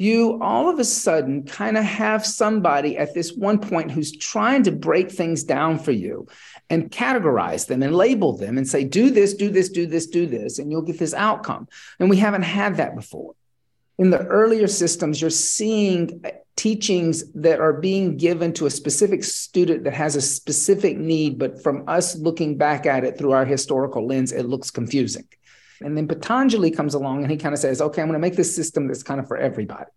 you all of a sudden kind of have somebody at this one point who's trying to break things down for you and categorize them and label them and say, do this, do this, do this, do this, and you'll get this outcome. And we haven't had that before. In the earlier systems, you're seeing uh, teachings that are being given to a specific student that has a specific need, but from us looking back at it through our historical lens, it looks confusing. And then Patanjali comes along and he kind of says, okay, I'm going to make this system that's kind of for everybody.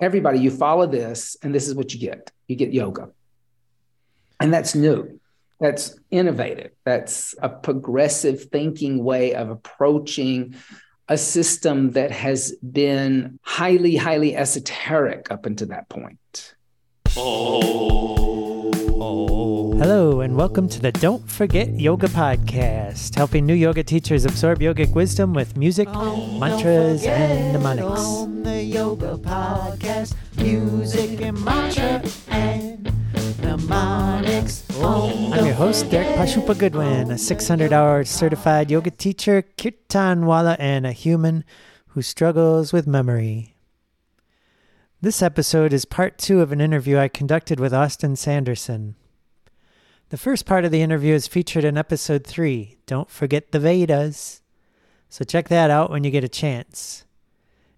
Everybody, you follow this, and this is what you get. You get yoga. And that's new. That's innovative. That's a progressive thinking way of approaching a system that has been highly, highly esoteric up until that point. Oh. Oh. Hello, and welcome to the Don't Forget Yoga Podcast, helping new yoga teachers absorb yogic wisdom with music, oh, mantras, and mnemonics. On the Yoga Podcast, music and mantra and mnemonics. I'm your host, Derek Pashupa Goodwin, a 600 hour certified yoga teacher, kirtanwala, and a human who struggles with memory. This episode is part two of an interview I conducted with Austin Sanderson. The first part of the interview is featured in episode three Don't Forget the Vedas. So check that out when you get a chance.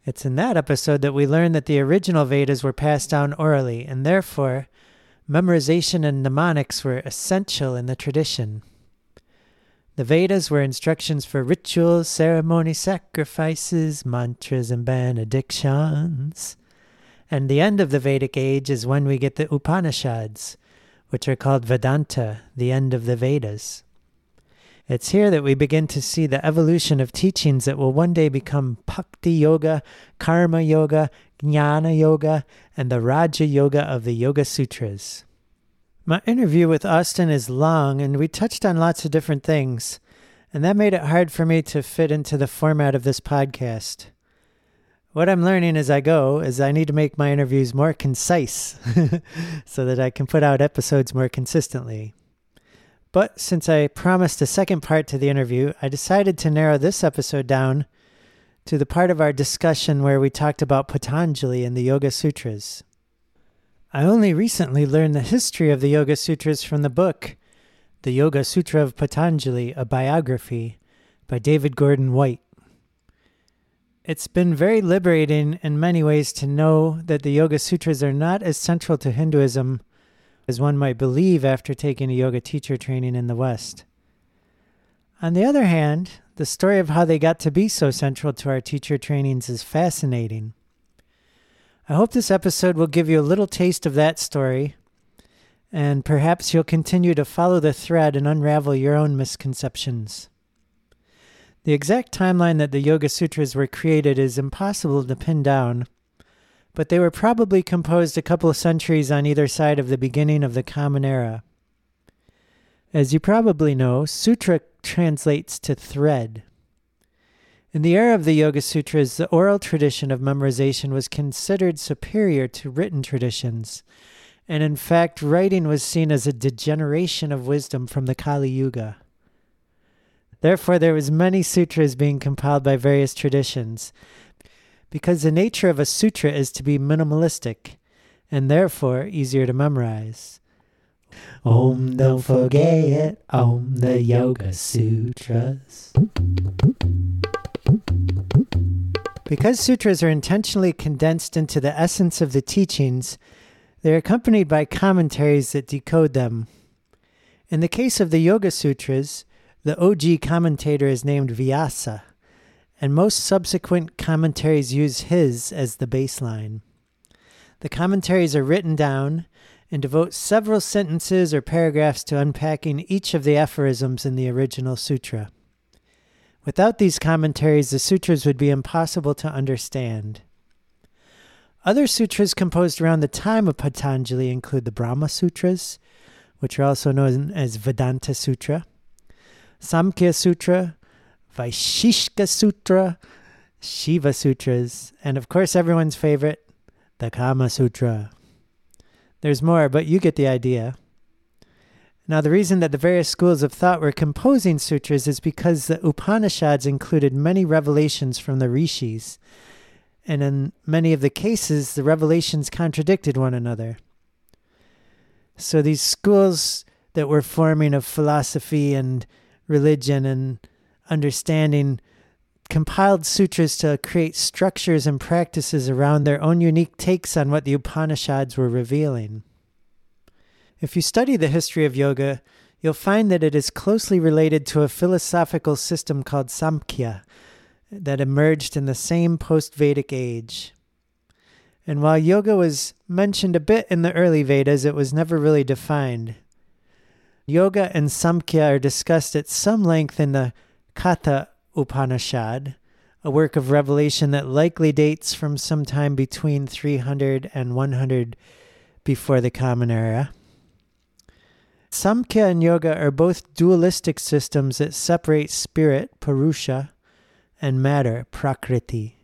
It's in that episode that we learn that the original Vedas were passed down orally, and therefore, memorization and mnemonics were essential in the tradition. The Vedas were instructions for rituals, ceremony, sacrifices, mantras, and benedictions. And the end of the Vedic age is when we get the Upanishads, which are called Vedanta, the end of the Vedas. It's here that we begin to see the evolution of teachings that will one day become Bhakti Yoga, Karma Yoga, Jnana Yoga, and the Raja Yoga of the Yoga Sutras. My interview with Austin is long, and we touched on lots of different things, and that made it hard for me to fit into the format of this podcast. What I'm learning as I go is I need to make my interviews more concise so that I can put out episodes more consistently. But since I promised a second part to the interview, I decided to narrow this episode down to the part of our discussion where we talked about Patanjali and the Yoga Sutras. I only recently learned the history of the Yoga Sutras from the book, The Yoga Sutra of Patanjali, a biography by David Gordon White. It's been very liberating in many ways to know that the Yoga Sutras are not as central to Hinduism as one might believe after taking a yoga teacher training in the West. On the other hand, the story of how they got to be so central to our teacher trainings is fascinating. I hope this episode will give you a little taste of that story, and perhaps you'll continue to follow the thread and unravel your own misconceptions. The exact timeline that the Yoga Sutras were created is impossible to pin down, but they were probably composed a couple of centuries on either side of the beginning of the Common Era. As you probably know, sutra translates to thread. In the era of the Yoga Sutras, the oral tradition of memorization was considered superior to written traditions, and in fact, writing was seen as a degeneration of wisdom from the Kali Yuga. Therefore, there was many sutras being compiled by various traditions, because the nature of a sutra is to be minimalistic, and therefore easier to memorize. Om, don't forget, it. Om, the Yoga Sutras. Because sutras are intentionally condensed into the essence of the teachings, they're accompanied by commentaries that decode them. In the case of the Yoga Sutras, the OG commentator is named Vyasa, and most subsequent commentaries use his as the baseline. The commentaries are written down and devote several sentences or paragraphs to unpacking each of the aphorisms in the original sutra. Without these commentaries, the sutras would be impossible to understand. Other sutras composed around the time of Patanjali include the Brahma Sutras, which are also known as Vedanta Sutra, Samkhya Sutra, Vaisheshika Sutra, Shiva Sutras, and of course, everyone's favorite, the Kama Sutra. There's more, but you get the idea. Now, the reason that the various schools of thought were composing sutras is because the Upanishads included many revelations from the rishis, and in many of the cases, the revelations contradicted one another. So these schools that were forming of philosophy and religion and understanding compiled sutras to create structures and practices around their own unique takes on what the Upanishads were revealing. If you study the history of yoga, you'll find that it is closely related to a philosophical system called Samkhya that emerged in the same post Vedic age. And while yoga was mentioned a bit in the early Vedas, it was never really defined. Yoga and Samkhya are discussed at some length in the Katha Upanishad, a work of revelation that likely dates from sometime between 300 and 100 before the Common Era. Samkhya and Yoga are both dualistic systems that separate spirit, Purusha, and matter, Prakriti.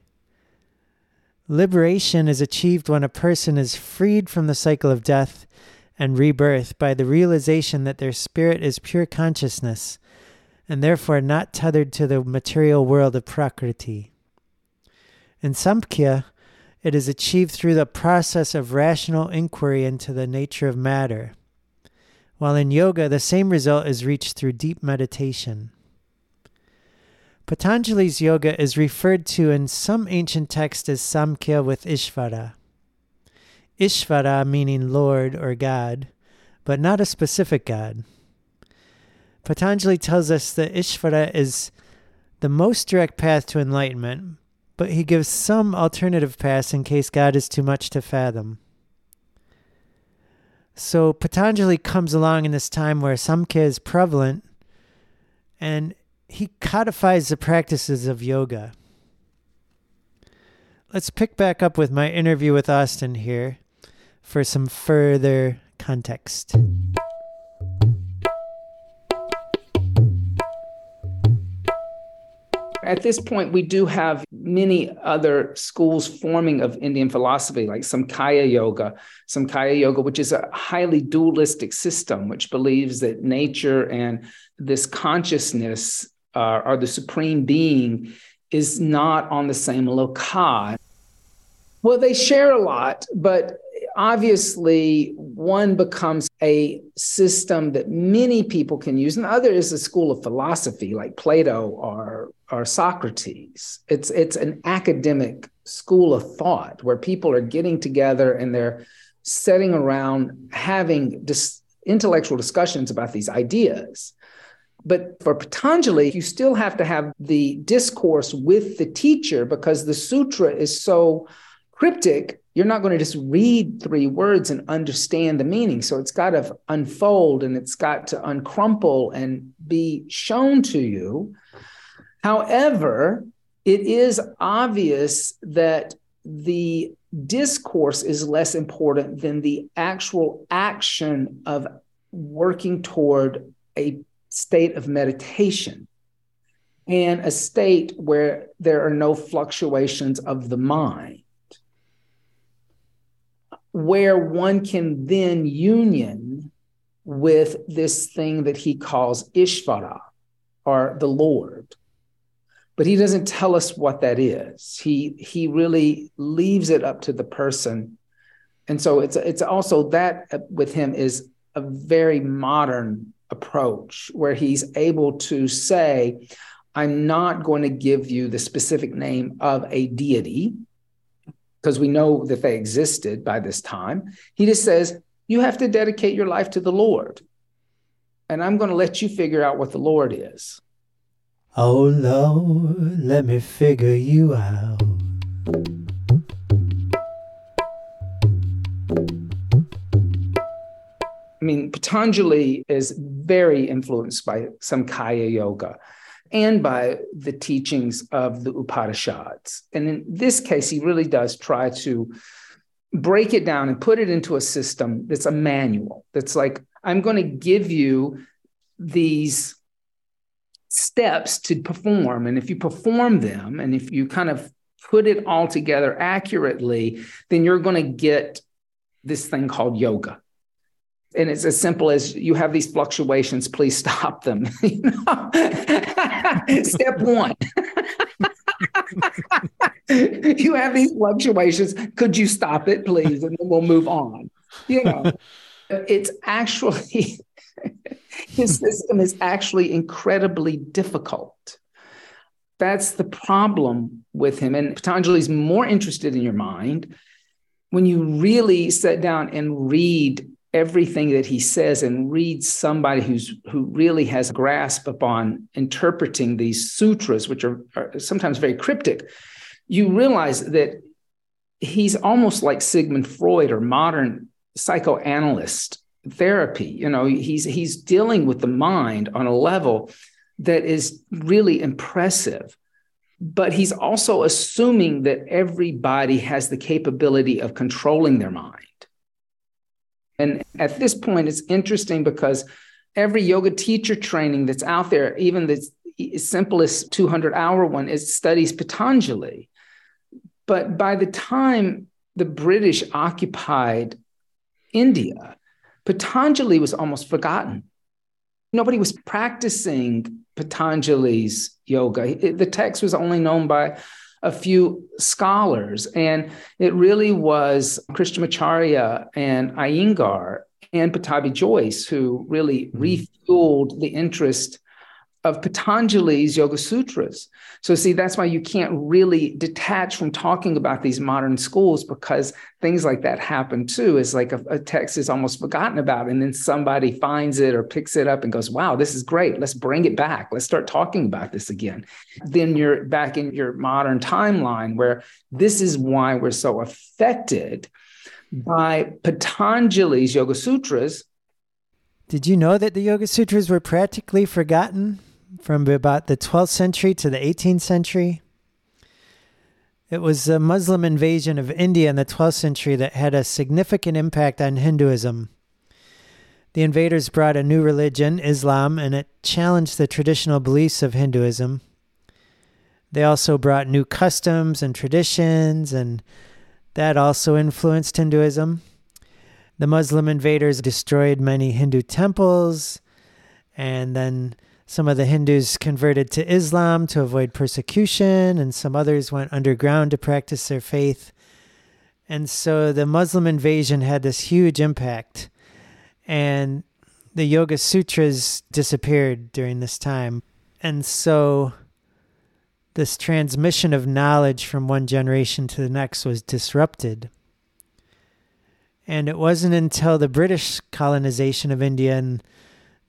Liberation is achieved when a person is freed from the cycle of death and rebirth by the realization that their spirit is pure consciousness and therefore not tethered to the material world of Prakriti. In Samkhya, it is achieved through the process of rational inquiry into the nature of matter, while in yoga, the same result is reached through deep meditation. Patanjali's yoga is referred to in some ancient texts as Samkhya with Ishvara. Ishvara meaning Lord or God, but not a specific God. Patanjali tells us that Ishvara is the most direct path to enlightenment, but he gives some alternative paths in case God is too much to fathom. So Patanjali comes along in this time where Samkhya is prevalent, and he codifies the practices of yoga. Let's pick back up with my interview with Austin here for some further context. At this point, we do have many other schools forming of Indian philosophy, like Samkhya Yoga, Samkhya Yoga, which is a highly dualistic system, which believes that nature and this consciousness uh, or the supreme being is not on the same loci. Well, they share a lot, but obviously one becomes a system that many people can use and the other is a school of philosophy like plato or, or socrates. It's, it's an academic school of thought where people are getting together and they're setting around having dis- intellectual discussions about these ideas. But for Patanjali, you still have to have the discourse with the teacher because the sutra is so cryptic you're not going to just read three words and understand the meaning. So it's got to unfold and it's got to uncrumple and be shown to you. However, it is obvious that the discourse is less important than the actual action of working toward a state of meditation and a state where there are no fluctuations of the mind where one can then union with this thing that he calls Ishvara or the Lord. But he doesn't tell us what that is. He he really leaves it up to the person. And so it's it's also that uh, with him is a very modern approach where he's able to say, I'm not going to give you the specific name of a deity because we know that they existed by this time. He just says, You have to dedicate your life to the Lord. And I'm going to let you figure out what the Lord is. Oh, Lord, let me figure you out. I mean, Patanjali is very influenced by Samkhya yoga and by the teachings of the Upanishads. And in this case, he really does try to break it down and put it into a system that's a manual. That's like, I'm going to give you these steps to perform. And if you perform them and if you kind of put it all together accurately, then you're going to get this thing called yoga and it's as simple as you have these fluctuations please stop them step one you have these fluctuations. Could you stop it, please? And then we'll move on. You know, it's actually, his system is actually incredibly difficult. That's the problem with him. And Patanjali is more interested in your mind when you really sit down and read everything that he says and reads somebody who's who really has a grasp upon interpreting these sutras, which are, are sometimes very cryptic, you realize that he's almost like Sigmund Freud or modern psychoanalyst therapy. You know, he's he's dealing with the mind on a level that is really impressive. But he's also assuming that everybody has the capability of controlling their mind. And at this point, it's interesting because every yoga teacher training that's out there, even the simplest 200 hour one, is studies Patanjali. But by the time the British occupied India, Patanjali was almost forgotten. Nobody was practicing Patanjali's yoga. The text was only known by a few scholars, and it really was Krishnamacharya and Iyengar and Pattabhi Jois who really mm-hmm. refueled the interest of Patanjali's Yoga Sutras. So, see, that's why you can't really detach from talking about these modern schools because things like that happen too. It's like a, a, text is almost forgotten about, and then somebody finds it or picks it up and goes, Wow, this is great. Let's bring it back. Let's start talking about this again. Then you're back in your modern timeline where this is why we're so affected by Patanjali's Yoga Sutras. Did you know that the Yoga Sutras were practically forgotten from about the 12th century to the 18th century. It was a Muslim invasion of India in the 12th century that had a significant impact on Hinduism. The invaders brought a new religion, Islam, and it challenged the traditional beliefs of Hinduism. They also brought new customs and traditions, and that also influenced Hinduism. The Muslim invaders destroyed many Hindu temples, and then some of the Hindus converted to Islam to avoid persecution, and some others went underground to practice their faith. And so the Muslim invasion had this huge impact. And the Yoga Sutras disappeared during this time. And so this transmission of knowledge from one generation to the next was disrupted. And it wasn't until the British colonization of India and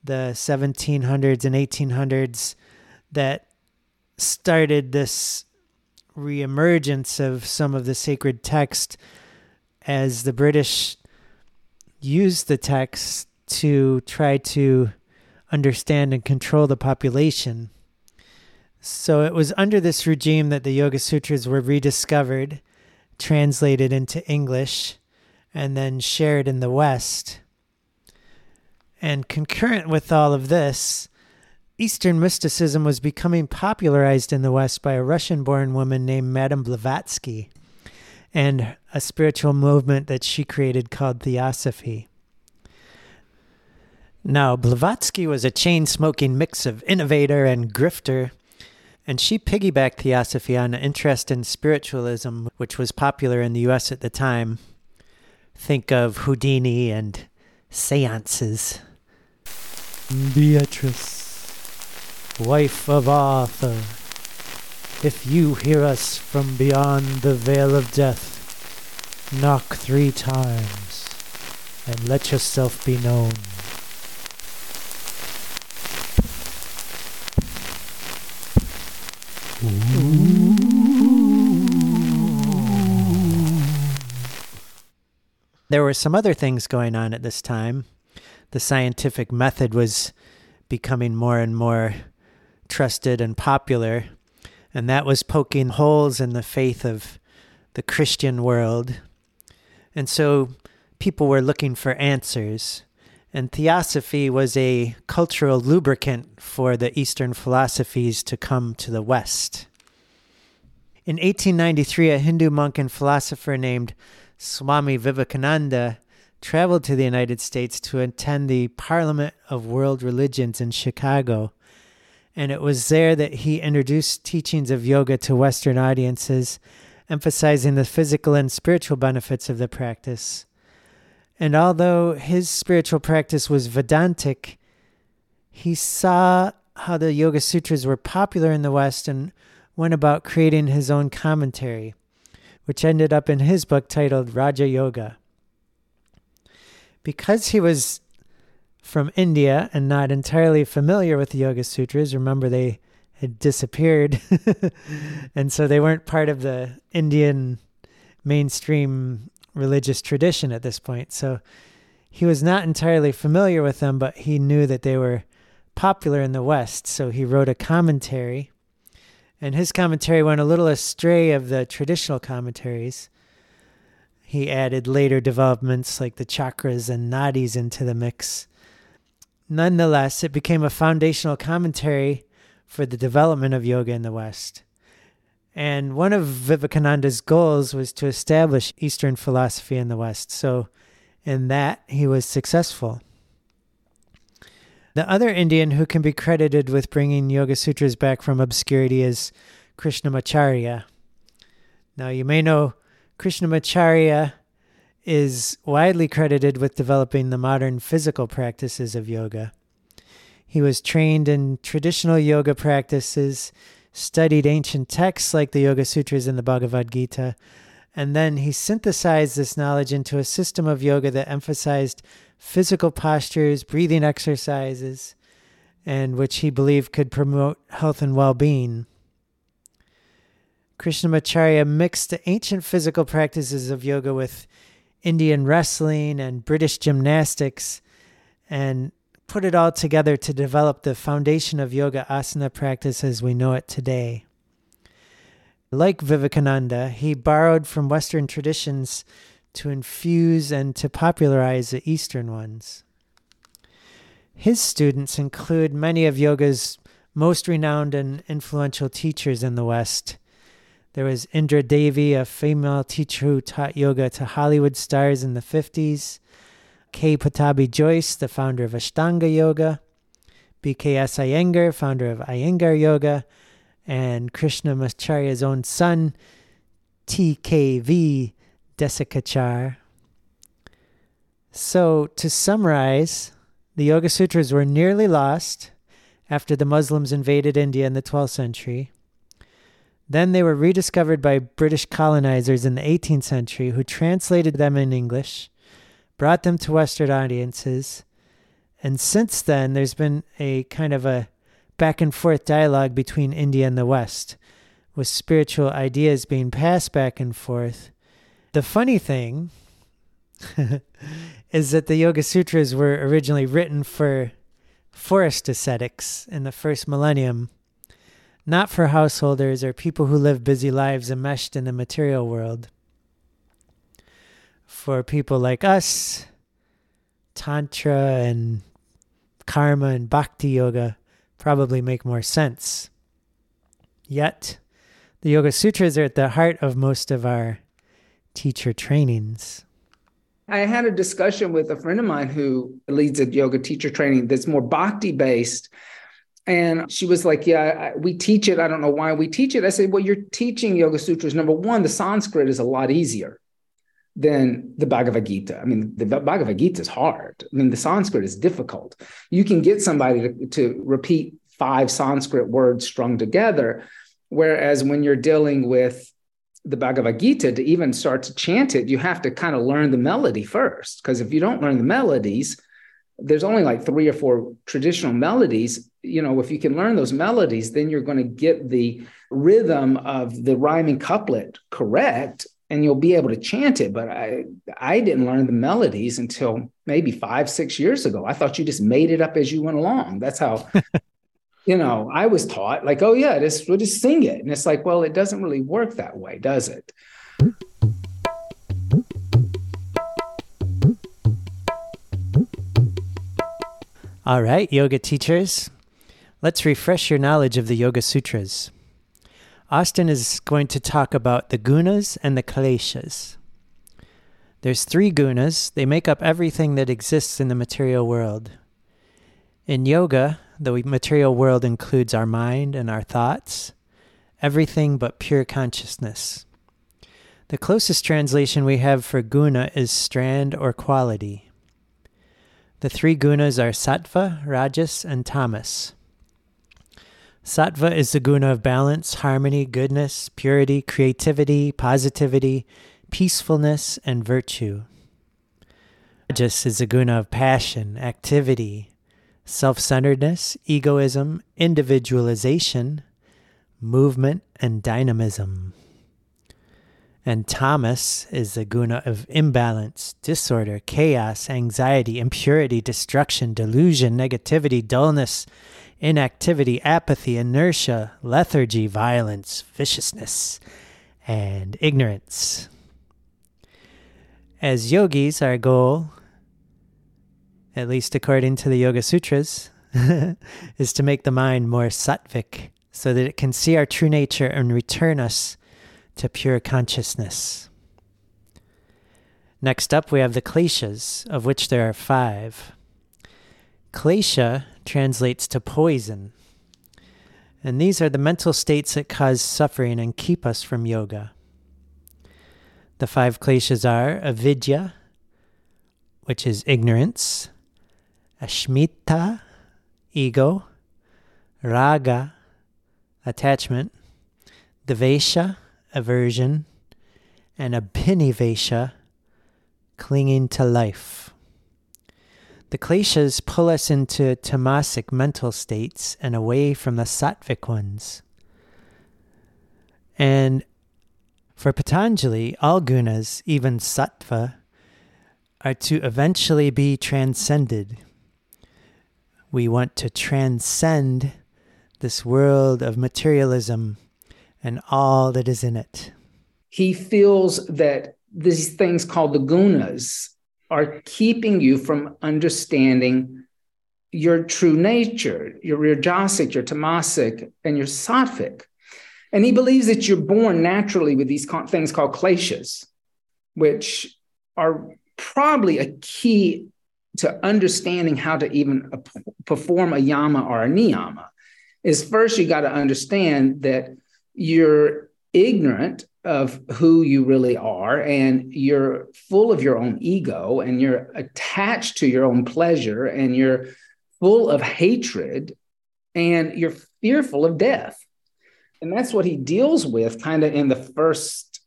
the 1700s and 1800s that started this reemergence of some of the sacred text as the British used the text to try to understand and control the population. So it was under this regime that the Yoga Sutras were rediscovered, translated into English, and then shared in the West. And concurrent with all of this, Eastern mysticism was becoming popularized in the West by a Russian born woman named Madame Blavatsky and a spiritual movement that she created called Theosophy. Now, Blavatsky was a chain smoking mix of innovator and grifter, and she piggybacked Theosophy on an interest in spiritualism, which was popular in the US at the time. Think of Houdini and seances. Beatrice, wife of Arthur, if you hear us from beyond the veil of death, knock three times and let yourself be known. There were some other things going on at this time the scientific method was becoming more and more trusted and popular. And that was poking holes in the faith of the Christian world. And so people were looking for answers. And theosophy was a cultural lubricant for the Eastern philosophies to come to the West. In 1893, a Hindu monk and philosopher named Swami Vivekananda traveled to the United States to attend the Parliament of World Religions in Chicago. And it was there that he introduced teachings of yoga to Western audiences, emphasizing the physical and spiritual benefits of the practice. And although his spiritual practice was Vedantic, he saw how the Yoga Sutras were popular in the West and went about creating his own commentary, which ended up in his book titled Raja Yoga. Because he was from India and not entirely familiar with the Yoga Sutras, remember they had disappeared, and so they weren't part of the Indian mainstream religious tradition at this point. So he was not entirely familiar with them, but he knew that they were popular in the West. So he wrote a commentary, and his commentary went a little astray of the traditional commentaries. He added later developments like the chakras and nadis into the mix. Nonetheless, it became a foundational commentary for the development of yoga in the West. And one of Vivekananda's goals was to establish Eastern philosophy in the West. So, in that, he was successful. The other Indian who can be credited with bringing Yoga Sutras back from obscurity is Krishnamacharya. Now, you may know Krishnamacharya is widely credited with developing the modern physical practices of yoga. He was trained in traditional yoga practices, studied ancient texts like the Yoga Sutras and the Bhagavad Gita, and then he synthesized this knowledge into a system of yoga that emphasized physical postures, breathing exercises, and which he believed could promote health and well being. Krishnamacharya mixed the ancient physical practices of yoga with Indian wrestling and British gymnastics and put it all together to develop the foundation of yoga asana practice as we know it today. Like Vivekananda, he borrowed from Western traditions to infuse and to popularize the Eastern ones. His students include many of yoga's most renowned and influential teachers in the West. There was Indra Devi, a female teacher who taught yoga to Hollywood stars in the 50s. K. Pattabhi Jois, the founder of Ashtanga Yoga. BKS Iyengar, founder of Iyengar Yoga. And Krishnamacharya's own son, TKV Desikachar. So, to summarize, the Yoga Sutras were nearly lost after the Muslims invaded India in the 12th century. Then they were rediscovered by British colonizers in the 18th century who translated them in English, brought them to Western audiences, and since then there's been a kind of a back and forth dialogue between India and the West, with spiritual ideas being passed back and forth. The funny thing is that the Yoga Sutras were originally written for forest ascetics in the first millennium, not for householders or people who live busy lives enmeshed in the material world. For people like us, Tantra and Karma and Bhakti Yoga probably make more sense. Yet, the Yoga Sutras are at the heart of most of our teacher trainings? I had a discussion with a friend of mine who leads a yoga teacher training that's more bhakti based. And she was like, Yeah, we teach it. I don't know why we teach it. I said, Well, you're teaching Yoga Sutras. Number one, the Sanskrit is a lot easier than the Bhagavad Gita. I mean, the Bhagavad Gita is hard. I mean, the Sanskrit is difficult. You can get somebody to, to repeat five Sanskrit words strung together. Whereas when you're dealing with the Bhagavad Gita, to even start to chant it, you have to kind of learn the melody first. Because if you don't learn the melodies, there's only like three or four traditional melodies. You know, if you can learn those melodies, then you're going to get the rhythm of the rhyming couplet correct and you'll be able to chant it. But I I didn't learn the melodies until maybe five, six years ago. I thought you just made it up as you went along. That's how you know, I was taught like, oh yeah, just we'll just sing it. And it's like, well, it doesn't really work that way, does it? All right, yoga teachers, let's refresh your knowledge of the Yoga Sutras. Austin is going to talk about the gunas and the kleshas. There's three gunas. They make up everything that exists in the material world. In yoga, the material world includes our mind and our thoughts, everything but pure consciousness. The closest translation we have for guna is strand or quality. The three gunas are sattva, rajas, and tamas. Sattva is the guna of balance, harmony, goodness, purity, creativity, positivity, peacefulness, and virtue. Rajas is the guna of passion, activity, self centeredness, egoism, individualization, movement, and dynamism. And tamas is the guna of imbalance, disorder, chaos, anxiety, impurity, destruction, delusion, negativity, dullness, inactivity, apathy, inertia, lethargy, violence, viciousness, and ignorance. As yogis, our goal, at least according to the Yoga Sutras, is to make the mind more sattvic so that it can see our true nature and return us to pure consciousness. Next up, we have the kleshas, of which there are five. Klesha translates to poison. And these are the mental states that cause suffering and keep us from yoga. The five kleshas are avidya, which is ignorance, asmita, ego, raga, attachment, dvesha, aversion, and abhinivesha, clinging to life. The kleshas pull us into tamasic mental states and away from the sattvic ones. And for Patanjali, all gunas, even sattva, are to eventually be transcended. We want to transcend this world of materialism and all that is in it. He feels that these things called the gunas are keeping you from understanding your true nature, your rajasic, your tamasic, and your sattvic. And he believes that you're born naturally with these things called kleshas, which are probably a key to understanding how to even perform a yama or a niyama. Is first you got to understand that you're ignorant of who you really are and you're full of your own ego and you're attached to your own pleasure and you're full of hatred and you're fearful of death. And that's what he deals with kind of in the first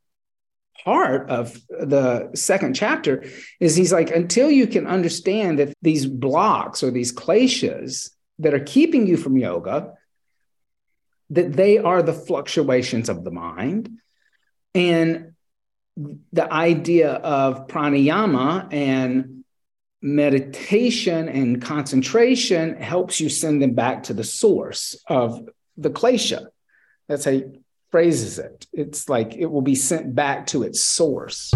part of the second chapter is he's like until you can understand that these blocks or these kleshas that are keeping you from yoga that they are the fluctuations of the mind and the idea of pranayama and meditation and concentration helps you send them back to the source of the klesha. That's how he phrases it. It's like it will be sent back to its source.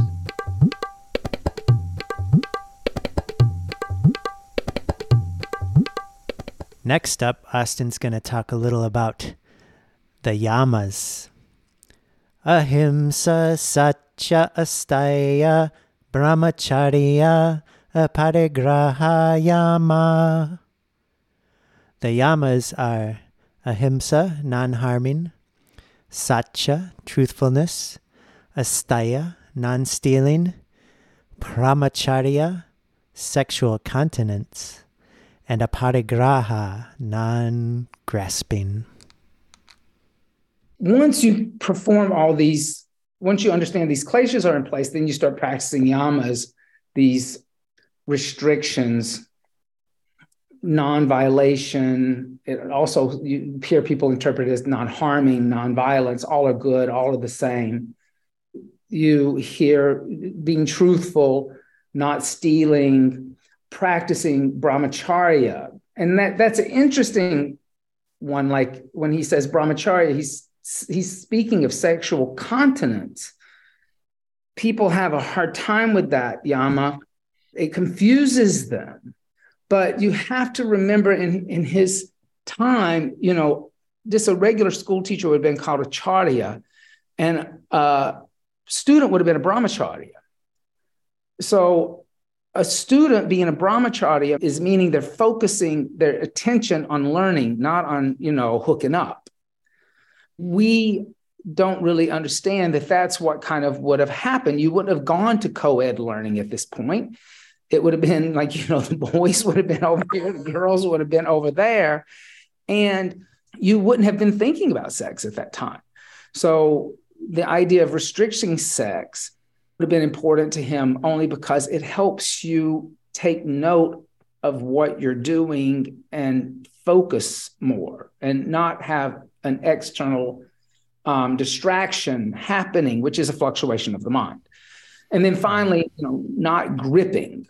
Next up, Austin's going to talk a little about the yamas ahimsa satya asteya brahmacharya aparigraha yama. The yamas are ahimsa, non harming, satya, truthfulness, asteya, non stealing, brahmacharya, sexual continence, and aparigraha, non grasping once you perform all these, once you understand these kleshas are in place, then you start practicing yamas, these restrictions, non-violation. It also you hear people interpret it as non-harming, non-violence. All are good. All are the same. You hear being truthful, not stealing, practicing brahmacharya, and that that's an interesting one. Like when he says brahmacharya, he's he's speaking of sexual continence. People have a hard time with that, Yama. It confuses them. But you have to remember in, in his time, you know, just a regular school teacher would have been called a charya, and a student would have been a brahmacharya. So a student being a brahmacharya is meaning they're focusing their attention on learning, not on, you know, hooking up. We don't really understand that that's what kind of would have happened. You wouldn't have gone to co ed learning at this point. It would have been like, you know, the boys would have been over here, the girls would have been over there. And you wouldn't have been thinking about sex at that time. So the idea of restricting sex would have been important to him only because it helps you take note of what you're doing and focus more and not have an external um, distraction happening, which is a fluctuation of the mind. And then finally, you know, not gripping,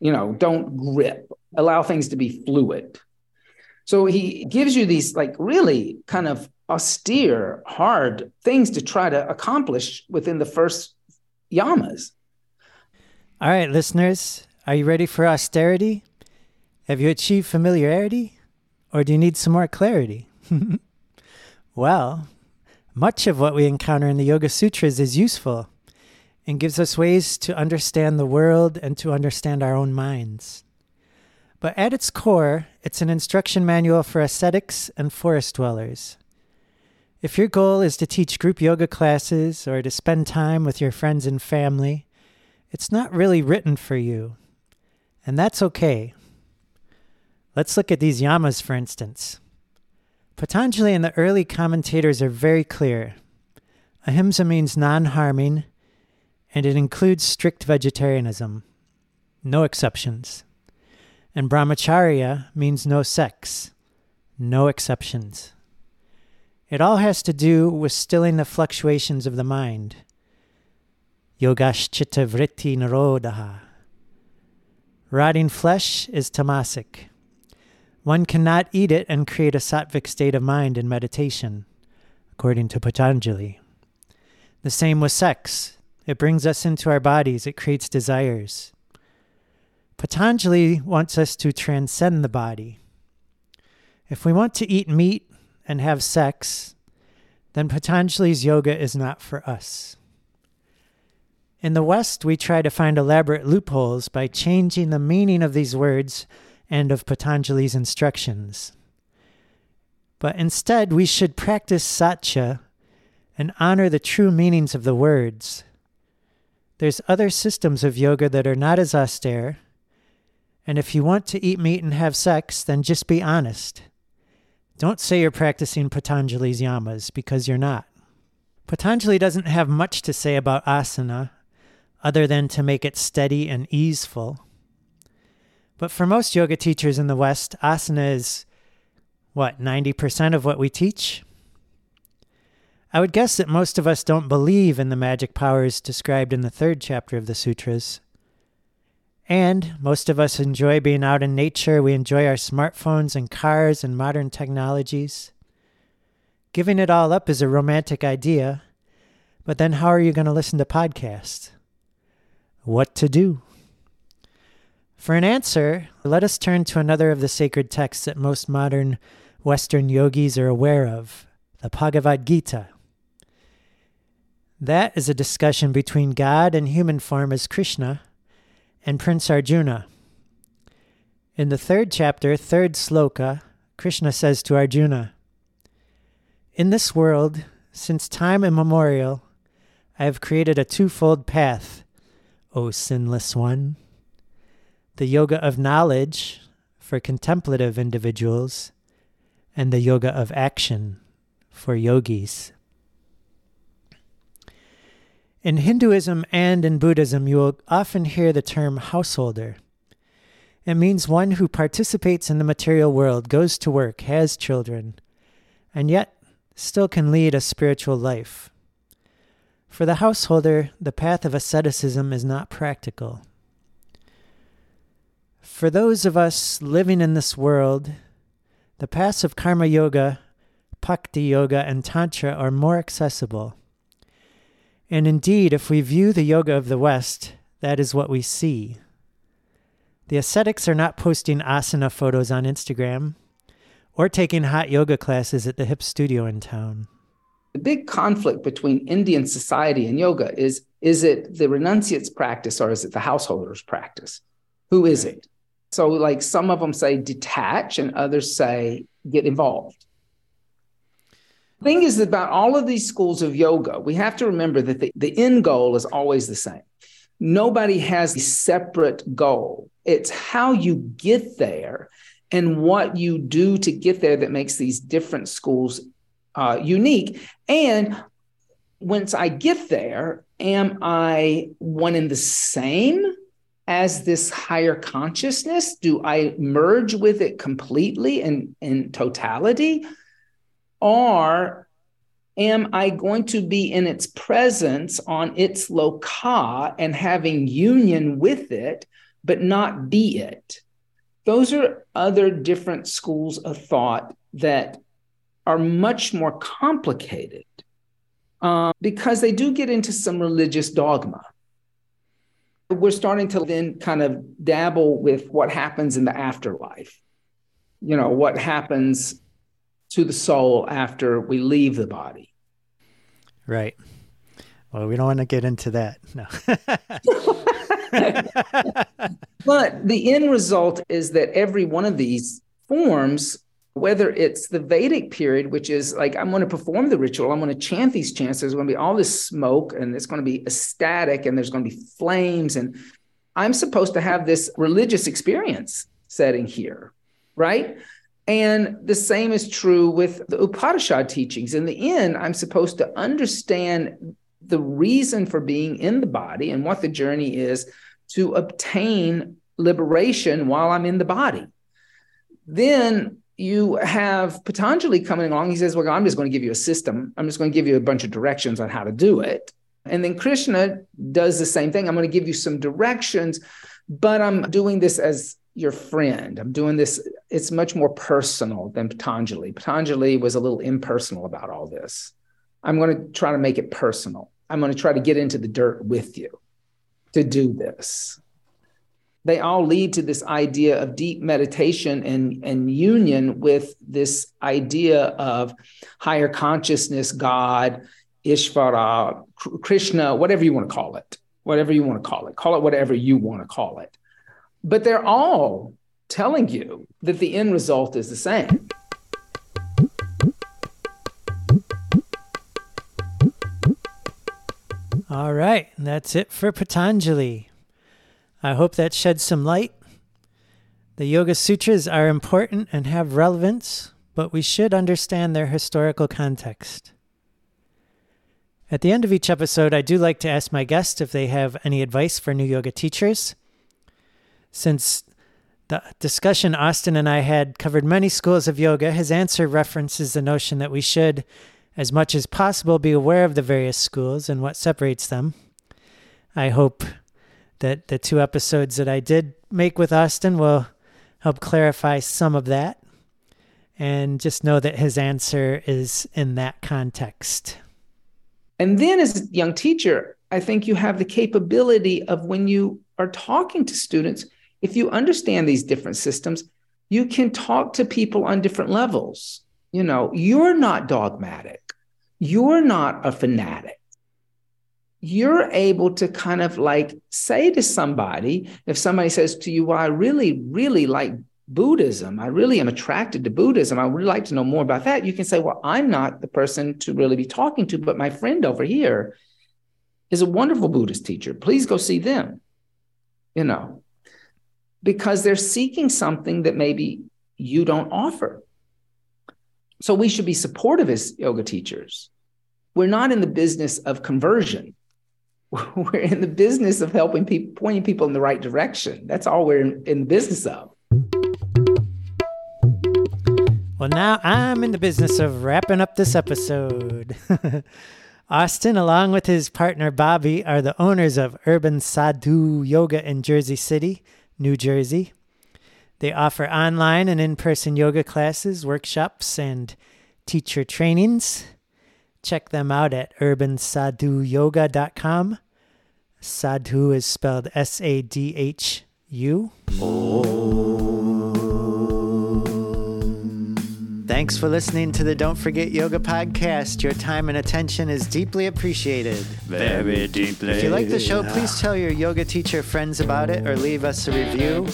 you know, don't grip, allow things to be fluid. So he gives you these like really kind of austere, hard things to try to accomplish within the first yamas. All right, listeners, are you ready for austerity? Have you achieved familiarity? Or do you need some more clarity? well, much of what we encounter in the Yoga Sutras is useful and gives us ways to understand the world and to understand our own minds. But at its core, it's an instruction manual for ascetics and forest dwellers. If your goal is to teach group yoga classes or to spend time with your friends and family, it's not really written for you. And that's okay. Let's look at these yamas, for instance. Patanjali and the early commentators are very clear. Ahimsa means non harming, and it includes strict vegetarianism. No exceptions. And brahmacharya means no sex. No exceptions. It all has to do with stilling the fluctuations of the mind. Yogash vritti nirodhah. Rotting flesh is tamasic. One cannot eat it and create a sattvic state of mind in meditation, according to Patanjali. The same with sex. It brings us into our bodies, it creates desires. Patanjali wants us to transcend the body. If we want to eat meat and have sex, then Patanjali's yoga is not for us. In the West, we try to find elaborate loopholes by changing the meaning of these words and of Patanjali's instructions. But instead, we should practice satya and honor the true meanings of the words. There's other systems of yoga that are not as austere, and if you want to eat meat and have sex, then just be honest. Don't say you're practicing Patanjali's yamas because you're not. Patanjali doesn't have much to say about asana other than to make it steady and easeful. But for most yoga teachers in the West, asana is what, 90% of what we teach? I would guess that most of us don't believe in the magic powers described in the third chapter of the sutras. And most of us enjoy being out in nature. We enjoy our smartphones and cars and modern technologies. Giving it all up is a romantic idea, but then how are you going to listen to podcasts? What to do? For an answer, let us turn to another of the sacred texts that most modern Western yogis are aware of the Bhagavad Gita. That is a discussion between God in human form as Krishna and Prince Arjuna. In the third chapter, third sloka, Krishna says to Arjuna, In this world, since time immemorial, I have created a twofold path, O sinless one. The yoga of knowledge for contemplative individuals, and the yoga of action for yogis. In Hinduism and in Buddhism, you will often hear the term householder. It means one who participates in the material world, goes to work, has children, and yet still can lead a spiritual life. For the householder, the path of asceticism is not practical. For those of us living in this world, the paths of karma yoga, bhakti yoga, and tantra are more accessible. And indeed, if we view the yoga of the West, that is what we see. The ascetics are not posting asana photos on Instagram or taking hot yoga classes at the hip studio in town. The big conflict between Indian society and yoga is Is it the renunciate's practice or is it the householder's practice? Who is it? So, like some of them say detach, and others say get involved. The thing is about all of these schools of yoga, we have to remember that the, the end goal is always the same. Nobody has a separate goal. It's how you get there and what you do to get there that makes these different schools uh, unique. And once I get there, am I one in the same as this higher consciousness? Do I merge with it completely and in totality? Or am I going to be in its presence on its loka and having union with it, but not be it? Those are other different schools of thought that are much more complicated um, because they do get into some religious dogma. We're starting to then kind of dabble with what happens in the afterlife. You know, what happens to the soul after we leave the body. Right. Well, we don't want to get into that. No. but the end result is that every one of these forms whether it's the Vedic period, which is like, I'm going to perform the ritual, I'm going to chant these chants, there's going to be all this smoke and it's going to be ecstatic and there's going to be flames. And I'm supposed to have this religious experience setting here, right? And the same is true with the Upanishad teachings. In the end, I'm supposed to understand the reason for being in the body and what the journey is to obtain liberation while I'm in the body. Then you have Patanjali coming along. He says, Well, I'm just going to give you a system. I'm just going to give you a bunch of directions on how to do it. And then Krishna does the same thing. I'm going to give you some directions, but I'm doing this as your friend. I'm doing this, it's much more personal than Patanjali. Patanjali was a little impersonal about all this. I'm going to try to make it personal. I'm going to try to get into the dirt with you to do this they all lead to this idea of deep meditation and, and union with this idea of higher consciousness, God, Ishvara, Krishna, whatever you want to call it, whatever you want to call it, call it whatever you want to call it. But they're all telling you that the end result is the same. All right, that's it for Patanjali. I hope that sheds some light. The Yoga Sutras are important and have relevance, but we should understand their historical context. At the end of each episode, I do like to ask my guests if they have any advice for new yoga teachers. Since the discussion Austin and I had covered many schools of yoga, his answer references the notion that we should, as much as possible, be aware of the various schools and what separates them. I hope that the two episodes that I did make with Austin will help clarify some of that. And just know that his answer is in that context. And then, as a young teacher, I think you have the capability of when you are talking to students, if you understand these different systems, you can talk to people on different levels. You know, you're not dogmatic, you're not a fanatic you're able to kind of like say to somebody, if somebody says to you, Well, I really, really like Buddhism, I really am attracted to Buddhism, I would like to know more about that. You can say, Well, I'm not the person to really be talking to, but my friend over here is a wonderful Buddhist teacher. Please go see them. You know, because they're seeking something that maybe you don't offer. So we should be supportive as yoga teachers. We're not in the business of conversion. we're in the business of helping people, pointing people in the right direction. That's all we're in, in the business of. Well, now I'm in the business of wrapping up this episode. Austin, along with his partner Bobby, are the owners of Urban Sadhu Yoga in Jersey City, New Jersey. They offer online and in person yoga classes, workshops, and teacher trainings. Check them out at urbansadhuyoga.com. Sadhu is spelled S A D H U. Thanks for listening to the Don't Forget Yoga podcast. Your time and attention is deeply appreciated. Very deeply. If you like the show, please tell your yoga teacher friends about it or leave us a review.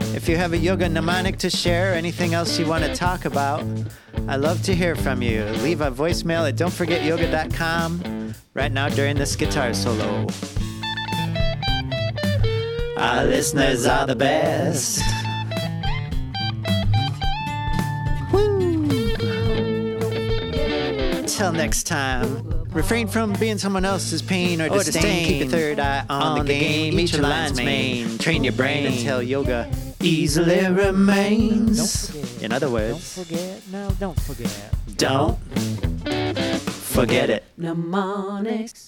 If you have a yoga mnemonic to share or anything else you want to talk about, I love to hear from you. Leave a voicemail at don'tforgetyoga.com right now during this guitar solo. Our listeners are the best. Till next time. Refrain from being someone else's pain or, disdain. Keep your third eye on, the game. Each your lines main. Train your brain until yoga easily remains. In other words, Don't forget, no, don't forget. don't forget it. Mnemonics.